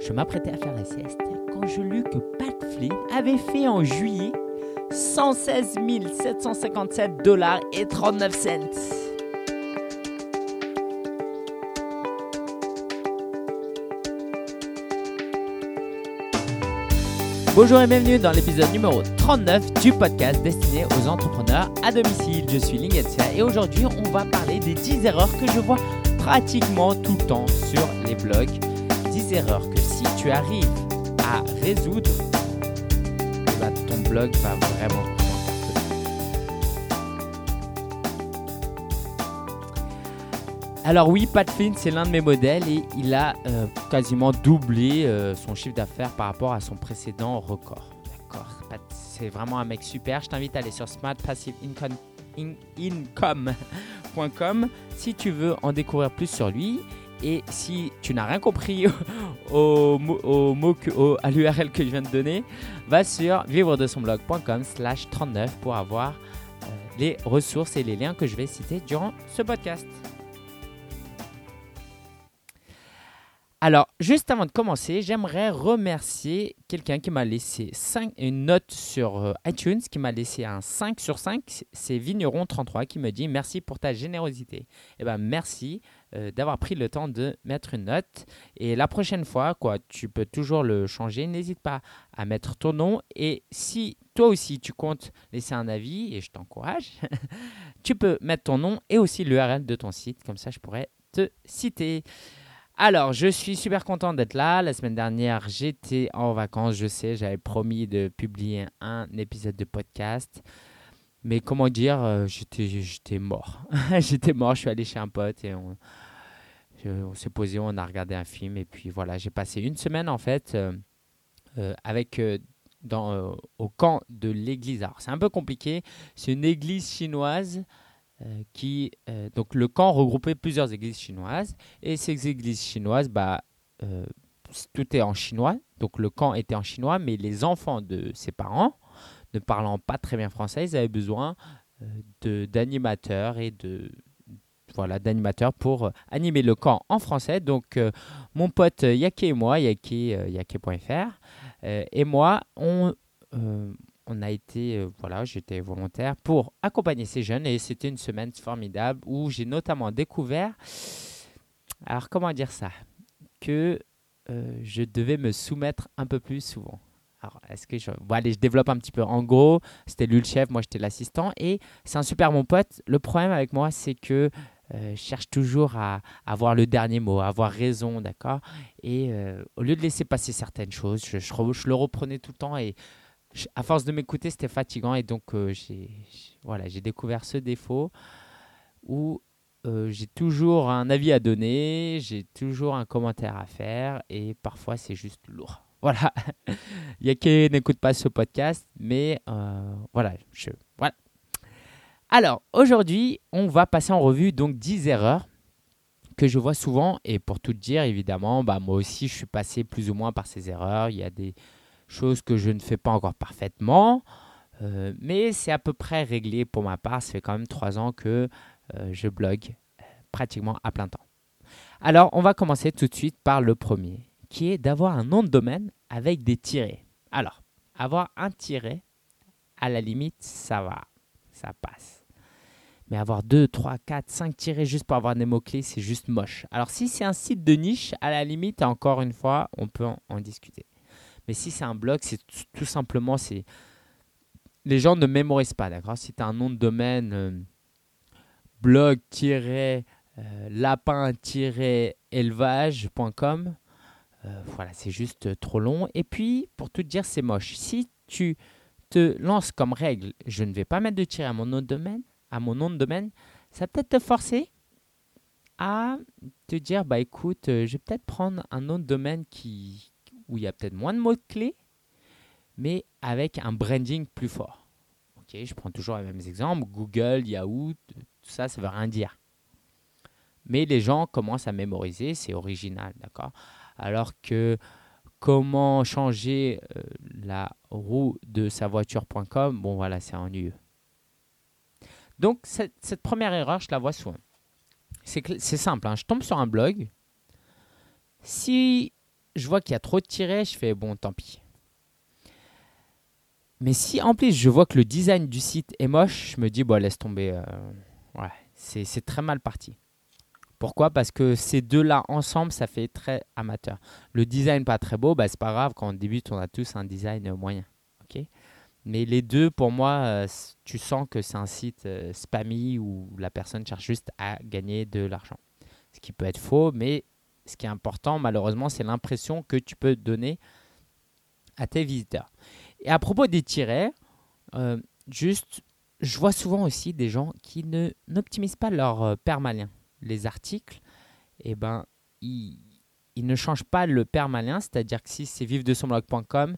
Je m'apprêtais à faire la sieste quand je lus que Pat Flynn avait fait en juillet 116 757 dollars et 39 cents. Bonjour et bienvenue dans l'épisode numéro 39 du podcast destiné aux entrepreneurs à domicile. Je suis Lingetia et aujourd'hui on va parler des 10 erreurs que je vois pratiquement tout le temps sur les blogs. 10 erreurs que si tu arrives à résoudre, eh ben, ton blog va vraiment Alors oui, Pat Flynn, c'est l'un de mes modèles et il a euh, quasiment doublé euh, son chiffre d'affaires par rapport à son précédent record. D'accord, c'est vraiment un mec super. Je t'invite à aller sur smartpassiveincome.com si tu veux en découvrir plus sur lui. Et si tu n'as rien compris au, mot à l'URL que je viens de donner, va sur vivre de son blog.com slash 39 pour avoir euh, les ressources et les liens que je vais citer durant ce podcast. Alors, juste avant de commencer, j'aimerais remercier quelqu'un qui m'a laissé une note sur euh, iTunes, qui m'a laissé un 5 sur 5. C'est Vigneron33 qui me dit merci pour ta générosité. Eh ben, merci euh, d'avoir pris le temps de mettre une note. Et la prochaine fois, quoi, tu peux toujours le changer. N'hésite pas à mettre ton nom. Et si toi aussi tu comptes laisser un avis, et je t'encourage, tu peux mettre ton nom et aussi l'URL de ton site. Comme ça, je pourrais te citer. Alors, je suis super content d'être là. La semaine dernière, j'étais en vacances. Je sais, j'avais promis de publier un épisode de podcast. Mais comment dire, euh, j'étais mort. j'étais mort, je suis allé chez un pote et on, s'est posé, on a regardé un film. Et puis voilà, j'ai passé une semaine en fait euh, euh, avec au camp de l'église. Alors, c'est un peu compliqué. C'est une église chinoise qui donc le camp regroupait plusieurs églises chinoises et ces églises chinoises bah tout est en chinois donc le camp était en chinois mais les enfants de ses parents ne parlant pas très bien français ils avaient besoin de d'animateurs et de voilà d'animateurs pour animer le camp en français donc mon pote Yake et moi Yake yake.fr et moi on a été, euh, voilà, j'étais volontaire pour accompagner ces jeunes et c'était une semaine formidable où j'ai notamment découvert, alors comment dire ça, que euh, je devais me soumettre un peu plus souvent. Alors, est-ce que je. Bon, je développe un petit peu. En gros, c'était lui le chef, moi j'étais l'assistant. Et c'est un super bon pote. Le problème avec moi, c'est que euh, je cherche toujours à, avoir le dernier mot, à avoir raison, d'accord? Et au lieu de laisser passer certaines choses, je, le reprenais tout le temps et à force de m'écouter, c'était fatigant et donc euh, j'ai voilà, j'ai découvert ce défaut où euh, j'ai toujours un avis à donner, j'ai toujours un commentaire à faire et parfois c'est juste lourd. Voilà. Yake n'écoute pas ce podcast, mais euh, voilà, je voilà. Alors, aujourd'hui, on va passer en revue donc 10 erreurs que je vois souvent et pour tout dire évidemment, bah moi aussi je suis passé plus ou moins par ces erreurs, il y a des chose que je ne fais pas encore parfaitement, euh, mais c'est à peu près réglé pour ma part. Ça fait quand même trois ans que euh, je blogue pratiquement à plein temps. Alors, on va commencer tout de suite par le premier, qui est d'avoir un nom de domaine avec des tirets. Alors, avoir un tiret, à la limite, ça va, ça passe. Mais avoir 2, 3, 4, 5 tirets juste pour avoir des mots-clés, c'est juste moche. Alors si c'est un site de niche, à la limite, encore une fois, on peut en discuter. Mais si c'est un blog, c'est tout simplement, c'est les gens ne mémorisent pas, d'accord? Si tu as un nom de domaine euh, blog-lapin-élevage.com, euh, voilà, c'est juste trop long. Et puis, pour tout dire, c'est moche. Si tu te lances comme règle, je ne vais pas mettre de tiret à mon nom de domaine, à mon domaine, ça peut-être te forcer à te dire, bah écoute, euh, je vais peut-être prendre un nom de domaine qui, où il y a peut-être moins de mots-clés, mais avec un branding plus fort. Ok, je prends toujours les mêmes exemples. Google, Yahoo, tout ça, ça veut rien dire. Mais les gens commencent à mémoriser, c'est original, d'accord? Alors que comment changer euh, la roue de sa voiture.com, bon voilà, c'est ennuyeux. Donc cette, première erreur, je la vois souvent. C'est simple, hein. je tombe sur un blog. Si je vois qu'il y a trop de tirets, je fais bon, tant pis. Mais si en plus je vois que le design du site est moche, je me dis, bon, laisse tomber. euh, ouais, c'est très mal parti. Pourquoi? Parce que ces deux-là ensemble, ça fait très amateur. Le design pas très beau, bah, c'est pas grave. Quand on débute, on a tous un design moyen. Mais les deux, pour moi, euh, tu sens que c'est un site euh, spammy où la personne cherche juste à gagner de l'argent. Ce qui peut être faux, mais ce qui est important, malheureusement, c'est l'impression que tu peux donner à tes visiteurs. Et à propos des tirets, euh, juste, je vois souvent aussi des gens qui ne n'optimisent pas leur permalien. Les articles, eh ben, ils ne changent pas le permalien, c'est-à-dire que si c'est vivre-de-son-blog.com,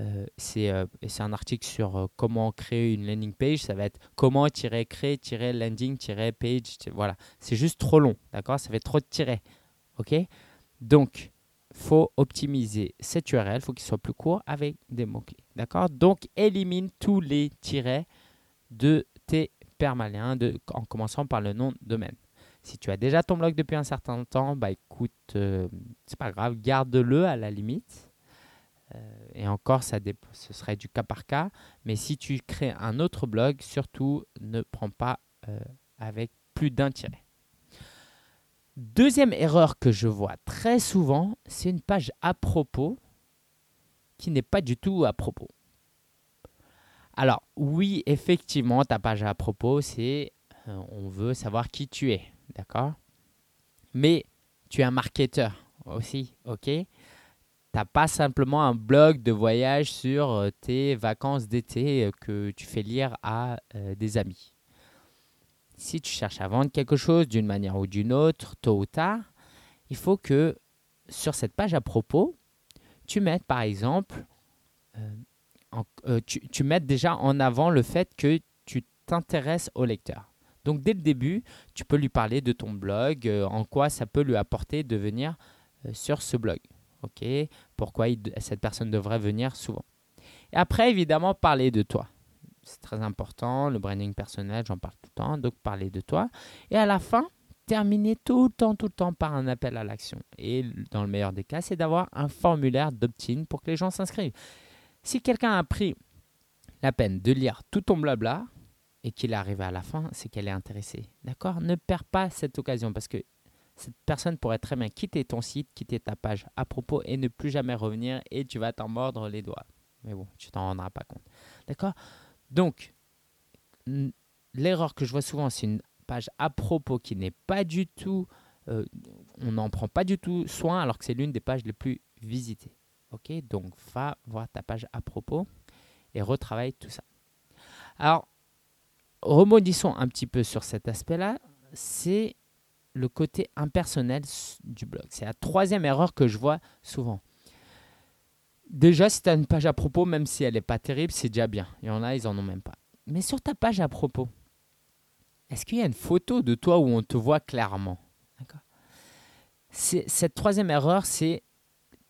euh, c'est euh, et c'est un article sur euh, comment créer une landing page, ça va être comment créer landing page, voilà. C'est juste trop long, d'accord? Ça fait trop de tirets, ok? Donc, faut optimiser cette URL, faut qu'il soit plus court avec des mots-clés. D'accord? Donc, élimine tous les tirets de tes permaliens de, en commençant par le nom de domaine. Si tu as déjà ton blog depuis un certain temps, bah écoute, euh, c'est pas grave, garde-le à la limite. Euh, et encore, ça ce serait du cas par cas. Mais si tu crées un autre blog, surtout ne prends pas euh, avec plus d'un tiret. Deuxième erreur que je vois très souvent, c'est une page à propos qui n'est pas du tout à propos. Alors oui, effectivement, ta page à propos, c'est on veut savoir qui tu es, d'accord. Mais tu es un marketeur aussi, ok? T'as pas simplement un blog de voyage sur euh, tes vacances d'été euh, que tu fais lire à euh, des amis. Si tu cherches à vendre quelque chose d'une manière ou d'une autre, tôt ou tard, il faut que sur cette page à propos, tu mettes par exemple, tu, tu mettes déjà en avant le fait que tu t'intéresses au lecteur. Donc dès le début, tu peux lui parler de ton blog, euh, en quoi ça peut lui apporter de venir euh, sur ce blog. Pourquoi cette personne devrait venir souvent. Et après, évidemment, parler de toi c'est très important. Le branding personnel, j'en parle tout le temps. Donc, parler de toi. Et à la fin, terminer tout le temps, tout le temps par un appel à l'action. Et dans le meilleur des cas, c'est d'avoir un formulaire d'opt-in pour que les gens s'inscrivent. Si quelqu'un a pris la peine de lire tout ton blabla et qu'il est arrivé à la fin, c'est qu'elle est intéressée. D'accord? Ne perds pas cette occasion parce que cette personne pourrait très bien quitter ton site, quitter ta page à propos et ne plus jamais revenir et tu vas t'en mordre les doigts. Mais bon, tu t'en rendras pas compte. D'accord? Donc, l'erreur que je vois souvent, c'est une page à propos qui n'est pas du tout, euh, on n'en prend pas du tout soin alors que c'est l'une des pages les plus visitées. Ok, donc va voir ta page à propos et retravaille tout ça. Alors, remodissons un petit peu sur cet aspect-là. C'est le côté impersonnel du blog. C'est la troisième erreur que je vois souvent. Déjà, si tu as une page à propos, même si elle n'est pas terrible, c'est déjà bien. Il y en a, ils en ont même pas. Mais sur ta page à propos, est-ce qu'il y a une photo de toi où on te voit clairement? Cette troisième erreur, c'est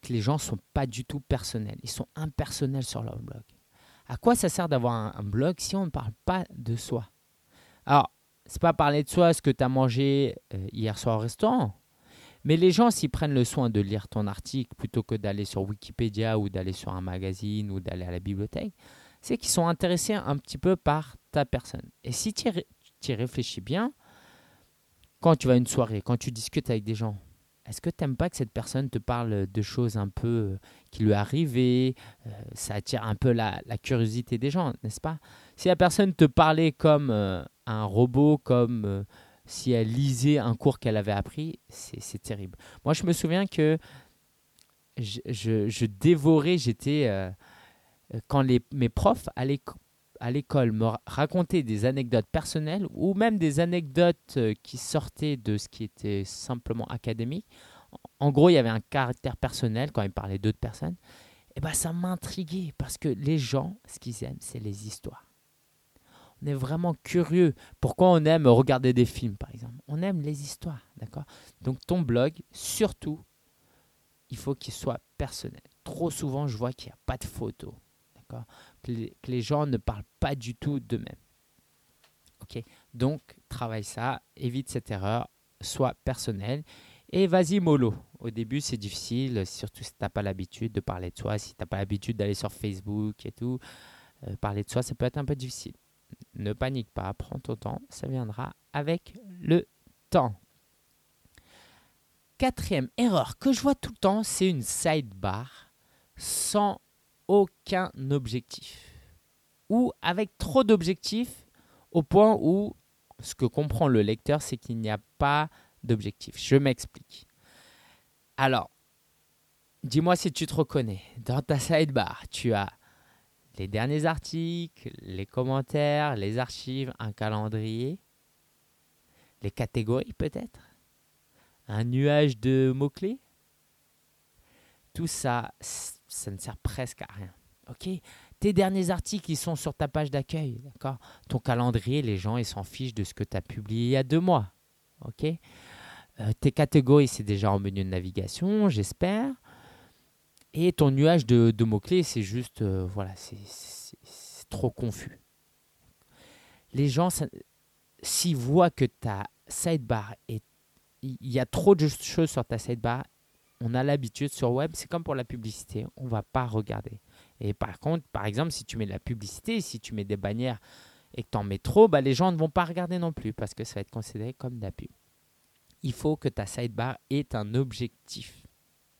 que les gens sont pas du tout personnels. Ils sont impersonnels sur leur blog. À quoi ça sert d'avoir un, blog si on ne parle pas de soi? Alors, c'est pas parler de soi, ce que tu as mangé euh, hier soir au restaurant. Mais les gens, s'ils prennent le soin de lire ton article plutôt que d'aller sur Wikipédia ou d'aller sur un magazine ou d'aller à la bibliothèque, c'est qu'ils sont intéressés un petit peu par ta personne. Et si tu y réfléchis bien, quand tu vas à une soirée, quand tu discutes avec des gens, est-ce que tu n'aimes pas que cette personne te parle de choses un peu euh, qui lui arrivé euh, Ça attire un peu la, curiosité des gens, n'est-ce pas? Si la personne te parlait comme euh, un robot, comme si elle lisait un cours qu'elle avait appris, c'est terrible. Moi, je me souviens que je, dévorais, j'étais... quand mes profs l'éco- à l'école me ra- racontaient des anecdotes personnelles ou même des anecdotes euh, qui sortaient de ce qui était simplement académique, en gros, il y avait un caractère personnel quand ils parlaient d'autres personnes, et ben ça m'intriguait parce que les gens, ce qu'ils aiment, c'est les histoires. On est vraiment curieux. Pourquoi on aime regarder des films, par exemple? On aime les histoires, d'accord? Donc ton blog, surtout, il faut qu'il soit personnel. Trop souvent, je vois qu'il n'y a pas de photos, d'accord? Que les, gens ne parlent pas du tout d'eux-mêmes. Donc, travaille ça, évite cette erreur, sois personnel et vas-y mollo. Au début, c'est difficile, surtout si tu n'as pas l'habitude de parler de soi, si tu n'as pas l'habitude d'aller sur Facebook et tout. Euh, parler de soi, ça peut être un peu difficile. Ne panique pas, prends ton temps, ça viendra avec le temps. Quatrième erreur que je vois tout le temps, c'est une sidebar sans aucun objectif. Ou avec trop d'objectifs au point où ce que comprend le lecteur, c'est qu'il n'y a pas d'objectif. Je m'explique. Alors, dis-moi si tu te reconnais. Dans ta sidebar, tu as les derniers articles, les commentaires, les archives, un calendrier, les catégories peut-être, un nuage de mots-clés? Tout ça, ça ne sert presque à rien. Ok? Tes derniers articles, ils sont sur ta page d'accueil, d'accord? Ton calendrier, les gens, ils s'en fichent de ce que tu as publié il y a deux mois. Ok? Euh, Tes catégories, c'est déjà en menu de navigation, j'espère. Et ton nuage de, mots-clés, c'est juste, euh, voilà, c'est trop confus. Les gens, s'ils voient que ta sidebar est. Il y a trop de choses sur ta sidebar, on a l'habitude sur web, c'est comme pour la publicité, on va pas regarder. Et par contre, par exemple, si tu mets de la publicité, si tu mets des bannières et que tu en mets trop, bah, les gens ne vont pas regarder non plus parce que ça va être considéré comme de la pub. Il faut que ta sidebar ait un objectif.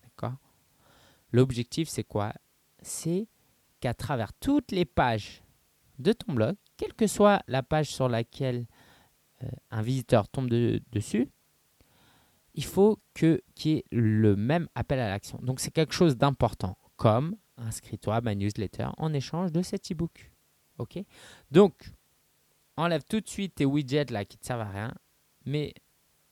D'accord? L'objectif, c'est quoi? C'est qu'à travers toutes les pages de ton blog, quelle que soit la page sur laquelle euh, un visiteur tombe dessus, il faut qu'il y ait le même appel à l'action. Donc c'est quelque chose d'important, comme inscris-toi à ma newsletter en échange de cet e-book. Ok? Donc, enlève tout de suite tes widgets là qui ne servent à rien, mais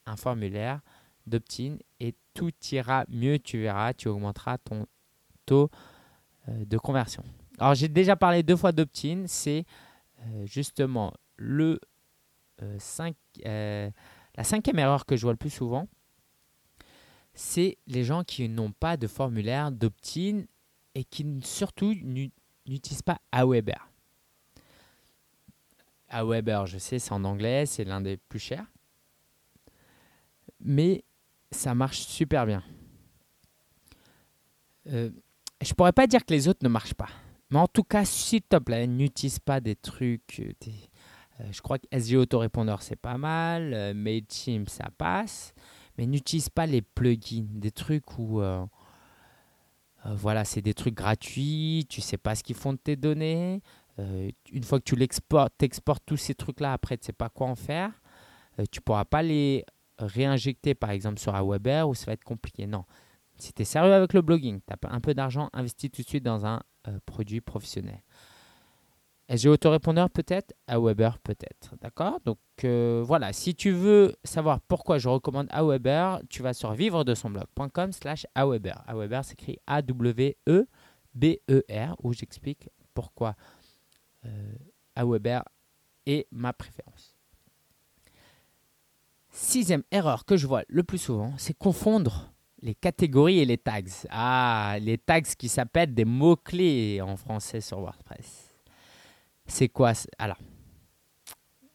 un formulaire d'opt-in et tout ira mieux, tu verras, tu augmenteras ton taux euh, de conversion. Alors j'ai déjà parlé deux fois d'opt-in, c'est euh, justement le, 5, euh, la cinquième erreur que je vois le plus souvent, c'est les gens qui n'ont pas de formulaire d'opt-in et qui surtout n'utilisent pas Aweber. Aweber, je sais, c'est en anglais, c'est l'un des plus chers. Mais ça marche super bien. Euh, je pourrais pas dire que les autres ne marchent pas. Mais en tout cas, s'il te plaît, n'utilise pas des trucs. Euh, euh, je crois que SEO autorépondeur, c'est pas mal. Euh, MailChimp, ça passe. Mais n'utilise pas les plugins. Des trucs où. voilà, c'est des trucs gratuits. Tu sais pas ce qu'ils font de tes données. une fois que tu l'exportes, exportes tous ces trucs-là, après, tu sais pas quoi en faire. tu pourras pas les réinjecter, par exemple, sur Aweber ou ça va être compliqué. Non. Si tu es sérieux avec le blogging, tu as un peu d'argent, investi tout de suite dans un euh, produit professionnel. SG autorépondeur peut-être, Aweber peut-être. D'accord? Donc euh, voilà, si tu veux savoir pourquoi je recommande Aweber, tu vas sur vivre de son blog.com slash Aweber. Aweber s'écrit A-W-E-B-E-R où j'explique pourquoi euh, Aweber est ma préférence. Sixième erreur que je vois le plus souvent, c'est confondre les catégories et les tags. Ah, les tags qui s'appellent des mots-clés en français sur WordPress. C'est quoi Alors,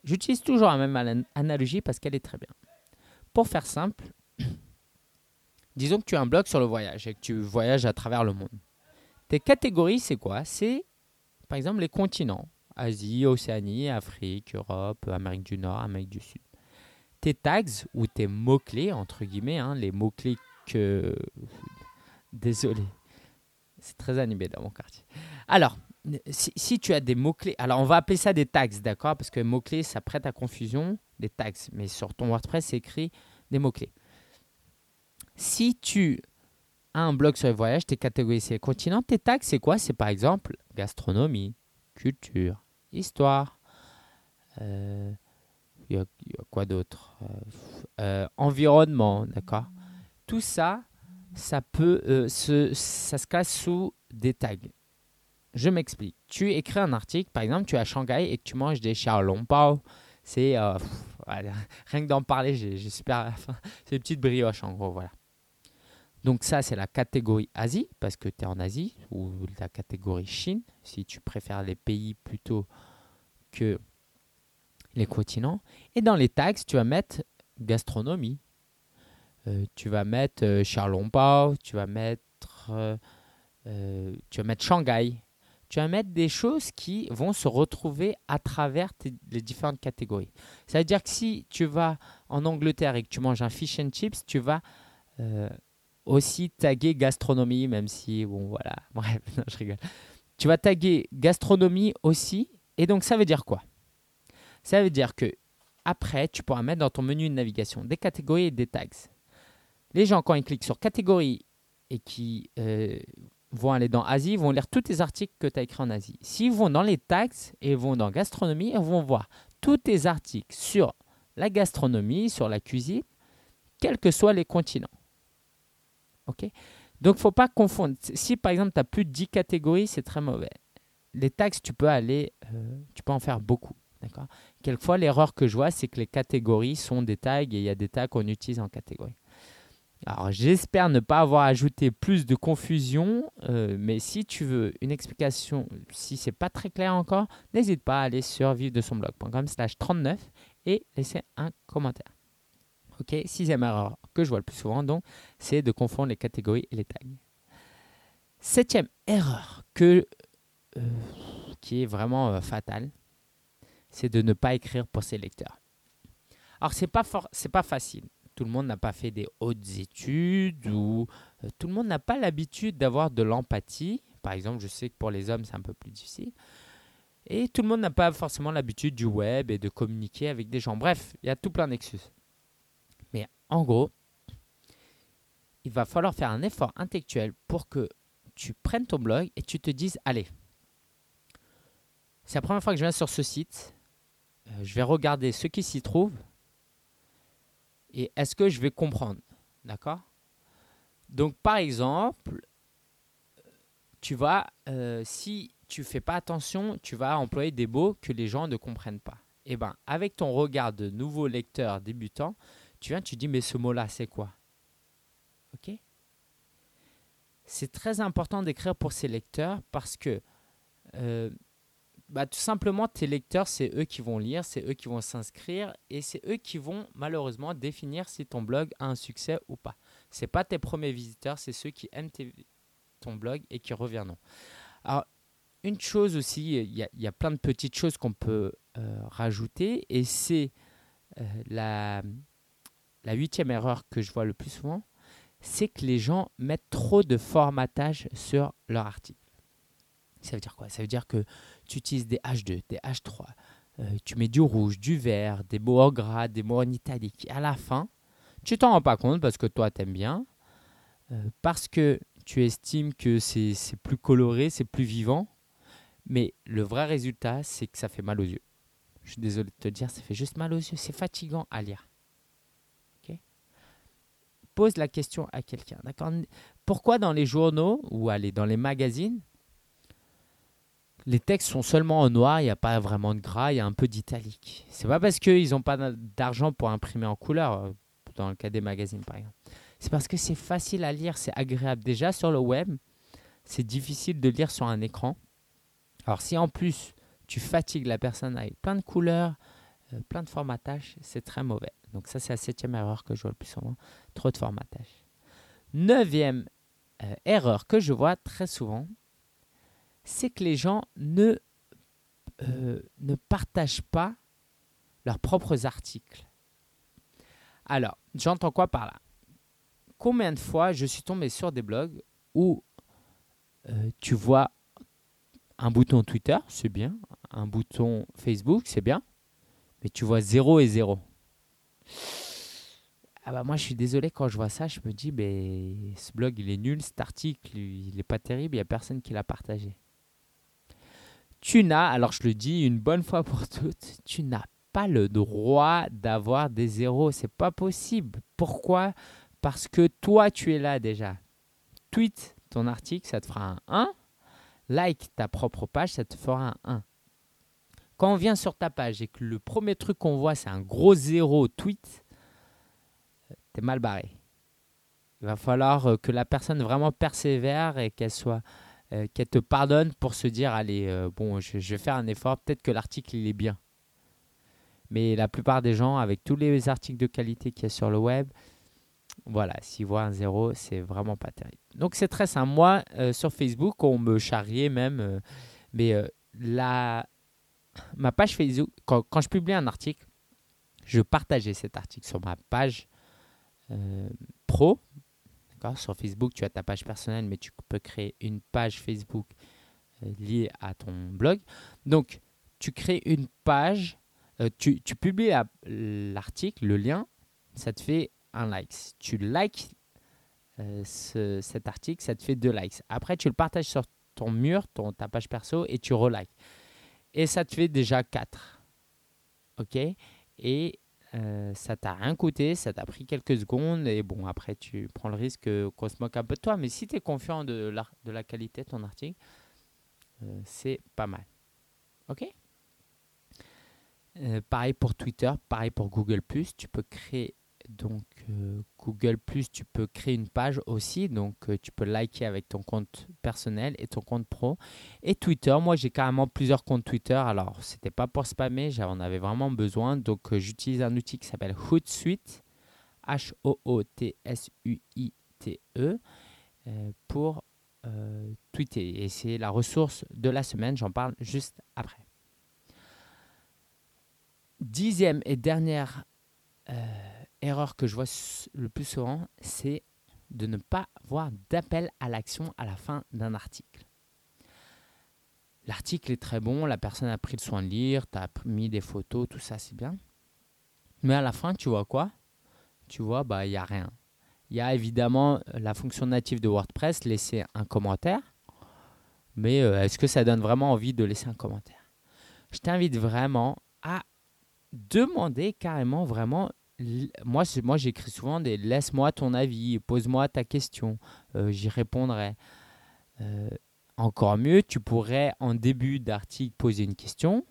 j'utilise toujours la même analogie parce qu'elle est très bien. Pour faire simple, disons que tu as un blog sur le voyage et que tu voyages à travers le monde. Tes catégories, c'est quoi? C'est par exemple les continents. Asie, Océanie, Afrique, Europe, Amérique du Nord, Amérique du Sud. Tes tags ou tes mots-clés, entre guillemets, hein, les mots-clés que. Désolé. C'est très animé dans mon quartier. Alors, si, tu as des mots-clés, alors on va appeler ça des tags, d'accord? Parce que mots-clés, ça prête à confusion, des tags. Mais sur ton WordPress, c'est écrit des mots-clés. Si tu as un blog sur les voyages, tes catégories, c'est les continents, tes tags, c'est quoi? C'est par exemple gastronomie, culture, histoire. Euh, y, a quoi d'autre? Euh, euh, Environnement, d'accord? Tout ça, ça peut se, ça se casse sous des tags. Je m'explique. Tu écris un article, par exemple, tu es à Shanghai et tu manges des xiaolongbao. C'est euh, rien que d'en parler, j'ai super. c'est des petites brioches en gros, voilà. Donc ça, c'est la catégorie Asie parce que tu es en Asie ou la catégorie Chine si tu préfères les pays plutôt que les continents. Et dans les tags, tu vas mettre gastronomie, euh, tu vas mettre euh, Charlonpao, tu vas mettre, euh, tu vas mettre Shanghai. Tu vas mettre des choses qui vont se retrouver à travers les différentes catégories. Ça veut dire que si tu vas en Angleterre et que tu manges un fish and chips, tu vas euh, aussi taguer gastronomie, même si, bon, voilà, bref, non, je rigole. Tu vas taguer gastronomie aussi. Et donc, ça veut dire quoi? Ça veut dire que après, tu pourras mettre dans ton menu de navigation des catégories et des tags. Les gens, quand ils cliquent sur catégorie et qui euh, vont aller dans Asie, vont lire tous tes articles que tu as écrits en Asie. S'ils vont dans les tags et vont dans gastronomie, ils vont voir tous tes articles sur la gastronomie, sur la cuisine, quels que soient les continents. OK? Donc, faut pas confondre. Si par exemple, tu as plus de 10 catégories, c'est très mauvais. Les tags, tu peux aller, euh, tu peux en faire beaucoup. D'accord? Quelquefois, l'erreur que je vois, c'est que les catégories sont des tags et il y a des tags qu'on utilise en catégorie. Alors, j'espère ne pas avoir ajouté plus de confusion, euh, mais si tu veux une explication, si c'est pas très clair encore, n'hésite pas à aller sur vivre-de-son-blog.com slash 39 et laisser un commentaire. Ok, sixième erreur que je vois le plus souvent, donc, c'est de confondre les catégories et les tags. Septième erreur euh, qui est vraiment euh, fatale, c'est de ne pas écrire pour ses lecteurs. Alors, c'est pas, c'est pas facile. Tout le monde n'a pas fait des hautes études ou euh, tout le monde n'a pas l'habitude d'avoir de l'empathie. Par exemple, je sais que pour les hommes, c'est un peu plus difficile. Et tout le monde n'a pas forcément l'habitude du web et de communiquer avec des gens. Bref, il y a tout plein d'excuses. Mais en gros, il va falloir faire un effort intellectuel pour que tu prennes ton blog et tu te dises, allez, c'est la première fois que je viens sur ce site, euh, je vais regarder ce qui s'y trouve et est-ce que je vais comprendre D'accord? Donc, par exemple, tu vas, euh, si tu fais pas attention, tu vas employer des mots que les gens ne comprennent pas. Et ben, avec ton regard de nouveau lecteur débutant, tu viens, tu dis, mais ce mot-là, c'est quoi? Ok? C'est très important d'écrire pour ces lecteurs parce que euh, bah, tout simplement, tes lecteurs, c'est eux qui vont lire, c'est eux qui vont s'inscrire et c'est eux qui vont malheureusement définir si ton blog a un succès ou pas. C'est pas tes premiers visiteurs, c'est ceux qui aiment ton blog et qui reviendront. Alors, une chose aussi, il y, y a plein de petites choses qu'on peut euh, rajouter et c'est euh, la, la huitième erreur que je vois le plus souvent, c'est que les gens mettent trop de formatage sur leur article. Ça veut dire quoi? Ça veut dire que tu utilises des H2, des H3, euh, tu mets du rouge, du vert, des mots en gras, des mots en italique. À la fin, tu t'en rends pas compte parce que toi, t'aimes bien, euh, parce que tu estimes que c'est plus coloré, c'est plus vivant. Mais le vrai résultat, c'est que ça fait mal aux yeux. Je suis désolé de te dire, ça fait juste mal aux yeux. C'est fatigant à lire. Pose la question à quelqu'un. Pourquoi dans les journaux ou allez, dans les magazines, les textes sont seulement en noir, il n'y a pas vraiment de gras, il y a un peu d'italique. C'est pas parce qu'ils n'ont pas d'argent pour imprimer en couleur, euh, dans le cas des magazines par exemple. C'est parce que c'est facile à lire, c'est agréable. Déjà sur le web, c'est difficile de lire sur un écran. Alors si en plus tu fatigues la personne avec plein de couleurs, euh, plein de formatage, c'est très mauvais. Donc ça c'est la septième erreur que je vois le plus souvent, trop de formatage. Neuvième euh, erreur que je vois très souvent, c'est que les gens ne, euh, ne partagent pas leurs propres articles. Alors, j'entends quoi par là? Combien de fois je suis tombé sur des blogs où euh, tu vois un bouton Twitter, c'est bien, un bouton Facebook, c'est bien, mais tu vois 0 et 0. Ah bah moi je suis désolé quand je vois ça, je me dis ben ce blog il est nul, cet article il est pas terrible, il y a personne qui l'a partagé. Tu n'as, alors je le dis une bonne fois pour toutes, tu n'as pas le droit d'avoir des zéros, c'est pas possible. Pourquoi? Parce que toi tu es là déjà. Tweet ton article, ça te fera un 1. Like ta propre page, ça te fera un 1. Quand on vient sur ta page et que le premier truc qu'on voit c'est un gros zéro tweet, t'es mal barré. Il va falloir euh, que la personne vraiment persévère et qu'elle soit, qu'elle te pardonne pour se dire allez, euh, bon, je, vais faire un effort. Peut-être que l'article il est bien. Mais la plupart des gens, avec tous les articles de qualité qu'il y a sur le web, voilà, s'ils voient un zéro, c'est vraiment pas terrible. Donc c'est très simple. Moi, euh, sur Facebook, on me charriait même, euh, mais euh, la, ma page Facebook, quand, je publie un article, je partageais cet article sur ma page pro. Sur Facebook, tu as ta page personnelle, mais tu peux créer une page Facebook liée à ton blog. Donc, tu crées une page, tu, tu publies l'article, le lien, ça te fait un like. Tu likes euh, cet article, ça te fait deux likes. Après, tu le partages sur ton mur, ta page perso, et tu relikes. Et ça te fait déjà quatre. OK? Et euh, ça t'a rien coûté, ça t'a pris quelques secondes. Et bon, après, tu prends le risque qu'on se moque un peu de toi. Mais si tu es confiant de la, de la qualité de ton article, euh, c'est pas mal. OK? Pareil pour Twitter, pareil pour Google ⁇ tu peux créer donc euh, Google Plus, tu peux créer une page aussi, donc euh, tu peux liker avec ton compte personnel et ton compte pro. Et Twitter, moi j'ai carrément plusieurs comptes Twitter. Alors c'était pas pour spammer, j'en avais vraiment besoin, donc euh, j'utilise un outil qui s'appelle Hootsuite, H-O-O-T-S-U-I-T-E, pour tweeter. Et c'est la ressource de la semaine, j'en parle juste après. Dixième et dernière erreur que je vois le plus souvent, c'est de ne pas avoir d'appel à l'action à la fin d'un article. L'article est très bon, la personne a pris le soin de lire, tu as mis des photos, tout ça, c'est bien. Mais à la fin, tu vois quoi? Tu vois, bah il n'y a rien. Il y a évidemment euh, la fonction native de WordPress, laisser un commentaire. Mais euh, est-ce que ça donne vraiment envie de laisser un commentaire? Je t'invite vraiment à demander carrément vraiment moi, moi j'écris souvent des laisse-moi ton avis, pose-moi ta question, euh, j'y répondrai. Euh, encore mieux, tu pourrais en début d'article poser une question,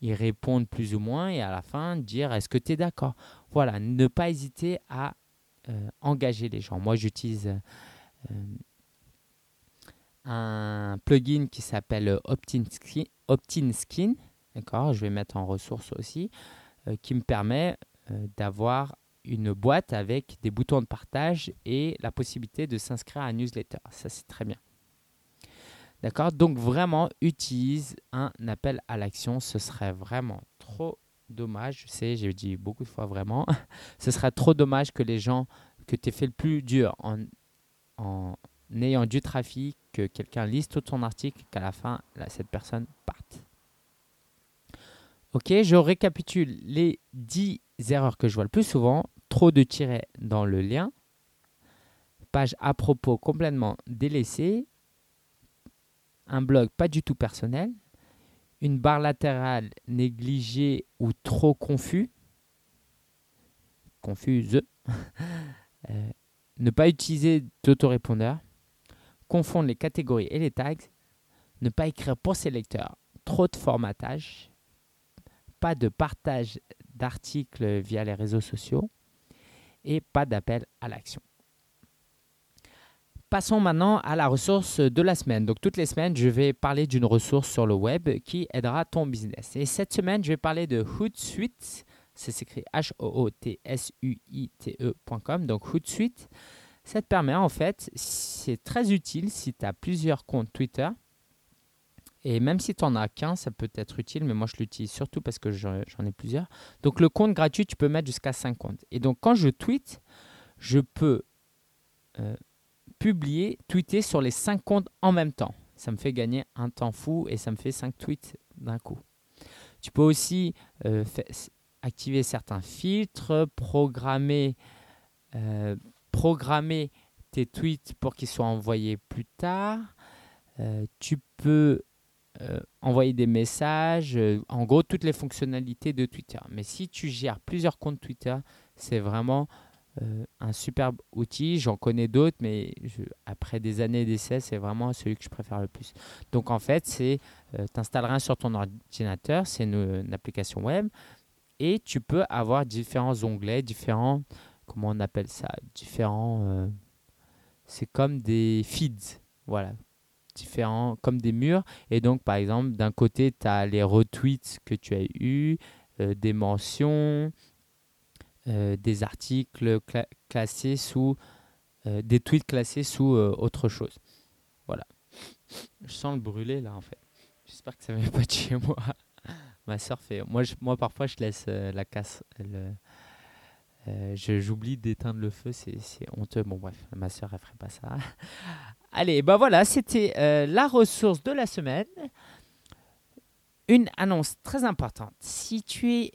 y répondre plus ou moins et à la fin dire est-ce que tu es d'accord? Voilà, ne pas hésiter à euh, engager les gens. Moi, j'utilise un plugin qui s'appelle Opt-in Skin. Skin je vais mettre en ressource aussi, qui me permet d'avoir une boîte avec des boutons de partage et la possibilité de s'inscrire à un newsletter. Ça, c'est très bien. D'accord? Donc, vraiment, utilise un appel à l'action. Ce serait vraiment trop dommage. Je sais, j'ai dit beaucoup de fois vraiment. Ce serait trop dommage que les gens, que tu aies fait le plus dur en, en ayant du trafic, que quelqu'un lise tout ton article, qu'à la fin, cette personne parte. Ok, je récapitule les 10 erreurs que je vois le plus souvent. Trop de tirets dans le lien. Page à propos complètement délaissée. Un blog pas du tout personnel. Une barre latérale négligée ou trop confus. Confuse. Euh, ne pas utiliser d'autorépondeur. Confondre les catégories et les tags. Ne pas écrire pour ses lecteurs. Trop de formatage pas de partage d'articles via les réseaux sociaux et pas d'appel à l'action. Passons maintenant à la ressource de la semaine. Donc toutes les semaines, je vais parler d'une ressource sur le web qui aidera ton business. Et cette semaine, je vais parler de Hootsuite. C'est s'écrit H-O-O-T-S-U-I-T-E.com. Donc Hootsuite, ça te permet en fait, c'est très utile si tu as plusieurs comptes Twitter et même si tu n'en as qu'un, ça peut être utile, mais moi je l'utilise surtout parce que j'en ai plusieurs. Donc le compte gratuit, tu peux mettre jusqu'à 5 comptes. Et donc quand je tweete, je peux euh, publier, tweeter sur les 5 comptes en même temps. Ça me fait gagner un temps fou et ça me fait 5 tweets d'un coup. Tu peux aussi euh, activer certains filtres, programmer, euh, programmer tes tweets pour qu'ils soient envoyés plus tard. tu peux euh, envoyer des messages, euh, en gros toutes les fonctionnalités de Twitter. Mais si tu gères plusieurs comptes Twitter, c'est vraiment euh, un superbe outil. J'en connais d'autres, mais après des années d'essai, c'est vraiment celui que je préfère le plus. Donc en fait, c'est rien sur ton ordinateur, c'est une, application web, et tu peux avoir différents onglets, différents, comment on appelle ça, différents, c'est comme des feeds. Voilà, différents, comme des murs. Et donc, par exemple, d'un côté, tu as les retweets que tu as eu, euh, des mentions, euh, des articles classés sous euh, des tweets classés sous autre chose. Voilà. Je sens le brûler là en fait. J'espère que ça ne vient pas de chez moi. Ma soeur fait. Moi, moi parfois je laisse la casse. J'oublie d'éteindre le feu, c'est honteux. Bon bref, ma soeur elle ferait pas ça. Allez, ben voilà, c'était la ressource de la semaine. Une annonce très importante. Si tu es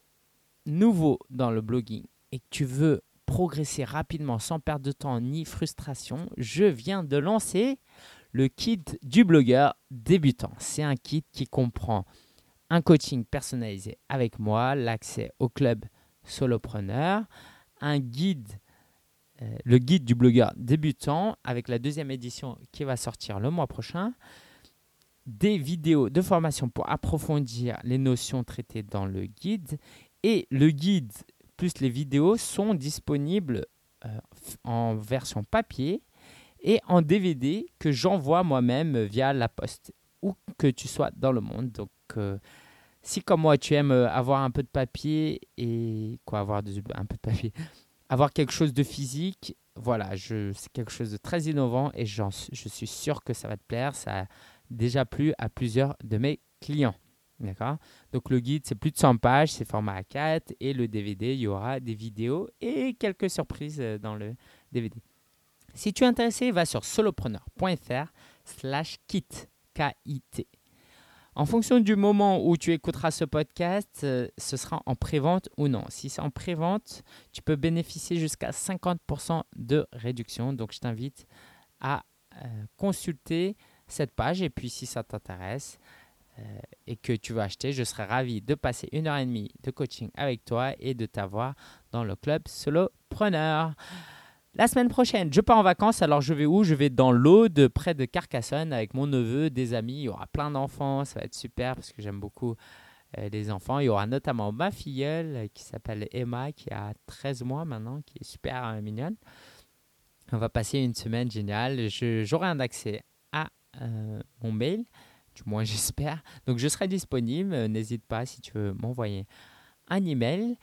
nouveau dans le blogging et que tu veux progresser rapidement sans perdre de temps ni frustration, je viens de lancer le kit du blogueur débutant. C'est un kit qui comprend un coaching personnalisé avec moi, l'accès au club solopreneur, un guide, euh, le guide du blogueur débutant avec la deuxième édition qui va sortir le mois prochain, des vidéos de formation pour approfondir les notions traitées dans le guide et le guide plus les vidéos sont disponibles euh, en version papier et en DVD que j'envoie moi-même via la poste, où que tu sois dans le monde. Donc, euh, si comme moi tu aimes euh, avoir un peu de papier et quoi, avoir un peu de papier, avoir quelque chose de physique, voilà, c'est quelque chose de très innovant et je suis sûr que ça va te plaire. Ça a déjà plu à plusieurs de mes clients. D'accord? Donc le guide, c'est plus de 100 pages, c'est format A4 et le DVD, il y aura des vidéos et quelques surprises euh, dans le DVD. Si tu es intéressé, va sur solopreneur.fr slash kit, K-I-T. En fonction du moment où tu écouteras ce podcast, euh, ce sera en prévente ou non. Si c'est en prévente, tu peux bénéficier jusqu'à 50% de réduction. Donc je t'invite à euh, consulter cette page et puis si ça t'intéresse, euh, et que tu veux acheter, je serais ravi de passer une heure et demie de coaching avec toi et de t'avoir dans le club solopreneur. La semaine prochaine, je pars en vacances. Alors, je vais où? Je vais dans l'Aude, près de Carcassonne, avec mon neveu, des amis. Il y aura plein d'enfants. Ça va être super parce que j'aime beaucoup euh, les enfants. Il y aura notamment ma filleule euh, qui s'appelle Emma, qui a 13 mois maintenant, qui est super mignonne. On va passer une semaine géniale. J'aurai un accès à mon mail du moins j'espère. Donc je serai disponible, euh, n'hésite pas si tu veux m'envoyer un email.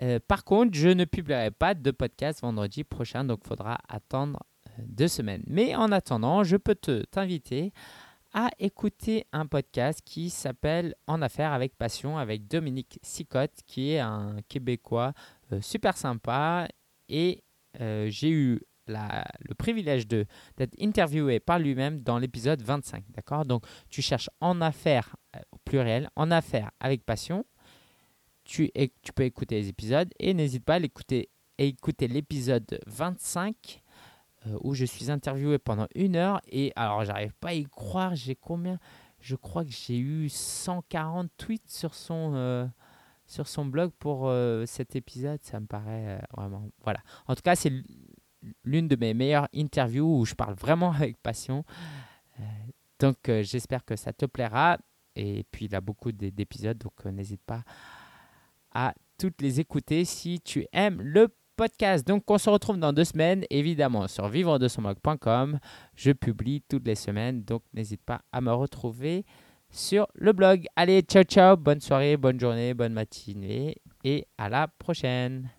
Euh, par contre, je ne publierai pas de podcast vendredi prochain, donc il faudra attendre euh, deux semaines. Mais en attendant, je peux te t'inviter à écouter un podcast qui s'appelle En affaires avec passion avec Dominique Sicotte, qui est un Québécois super sympa. Et j'ai eu le privilège d'être interviewé par lui-même dans l'épisode 25. D'accord? Donc, tu cherches en affaires, euh, au pluriel, en affaires avec passion. Tu, peux écouter les épisodes et n'hésite pas à l'écouter et écouter l'épisode 25 euh, où je suis interviewé pendant une heure. Et alors, j'arrive pas à y croire. J'ai combien? Je crois que j'ai eu 140 tweets sur son. Euh, sur son blog pour cet épisode, ça me paraît vraiment. Voilà. En tout cas, c'est l'une de mes meilleures interviews où je parle vraiment avec passion. Euh, donc euh, j'espère que ça te plaira. Et puis il a beaucoup d'épisodes, donc euh, n'hésite pas à toutes les écouter si tu aimes le podcast. Donc on se retrouve dans deux semaines, évidemment, sur vivre de son blog.com. Je publie toutes les semaines, donc n'hésite pas à me retrouver sur le blog. Allez, ciao ciao, bonne soirée, bonne journée, bonne matinée et à la prochaine.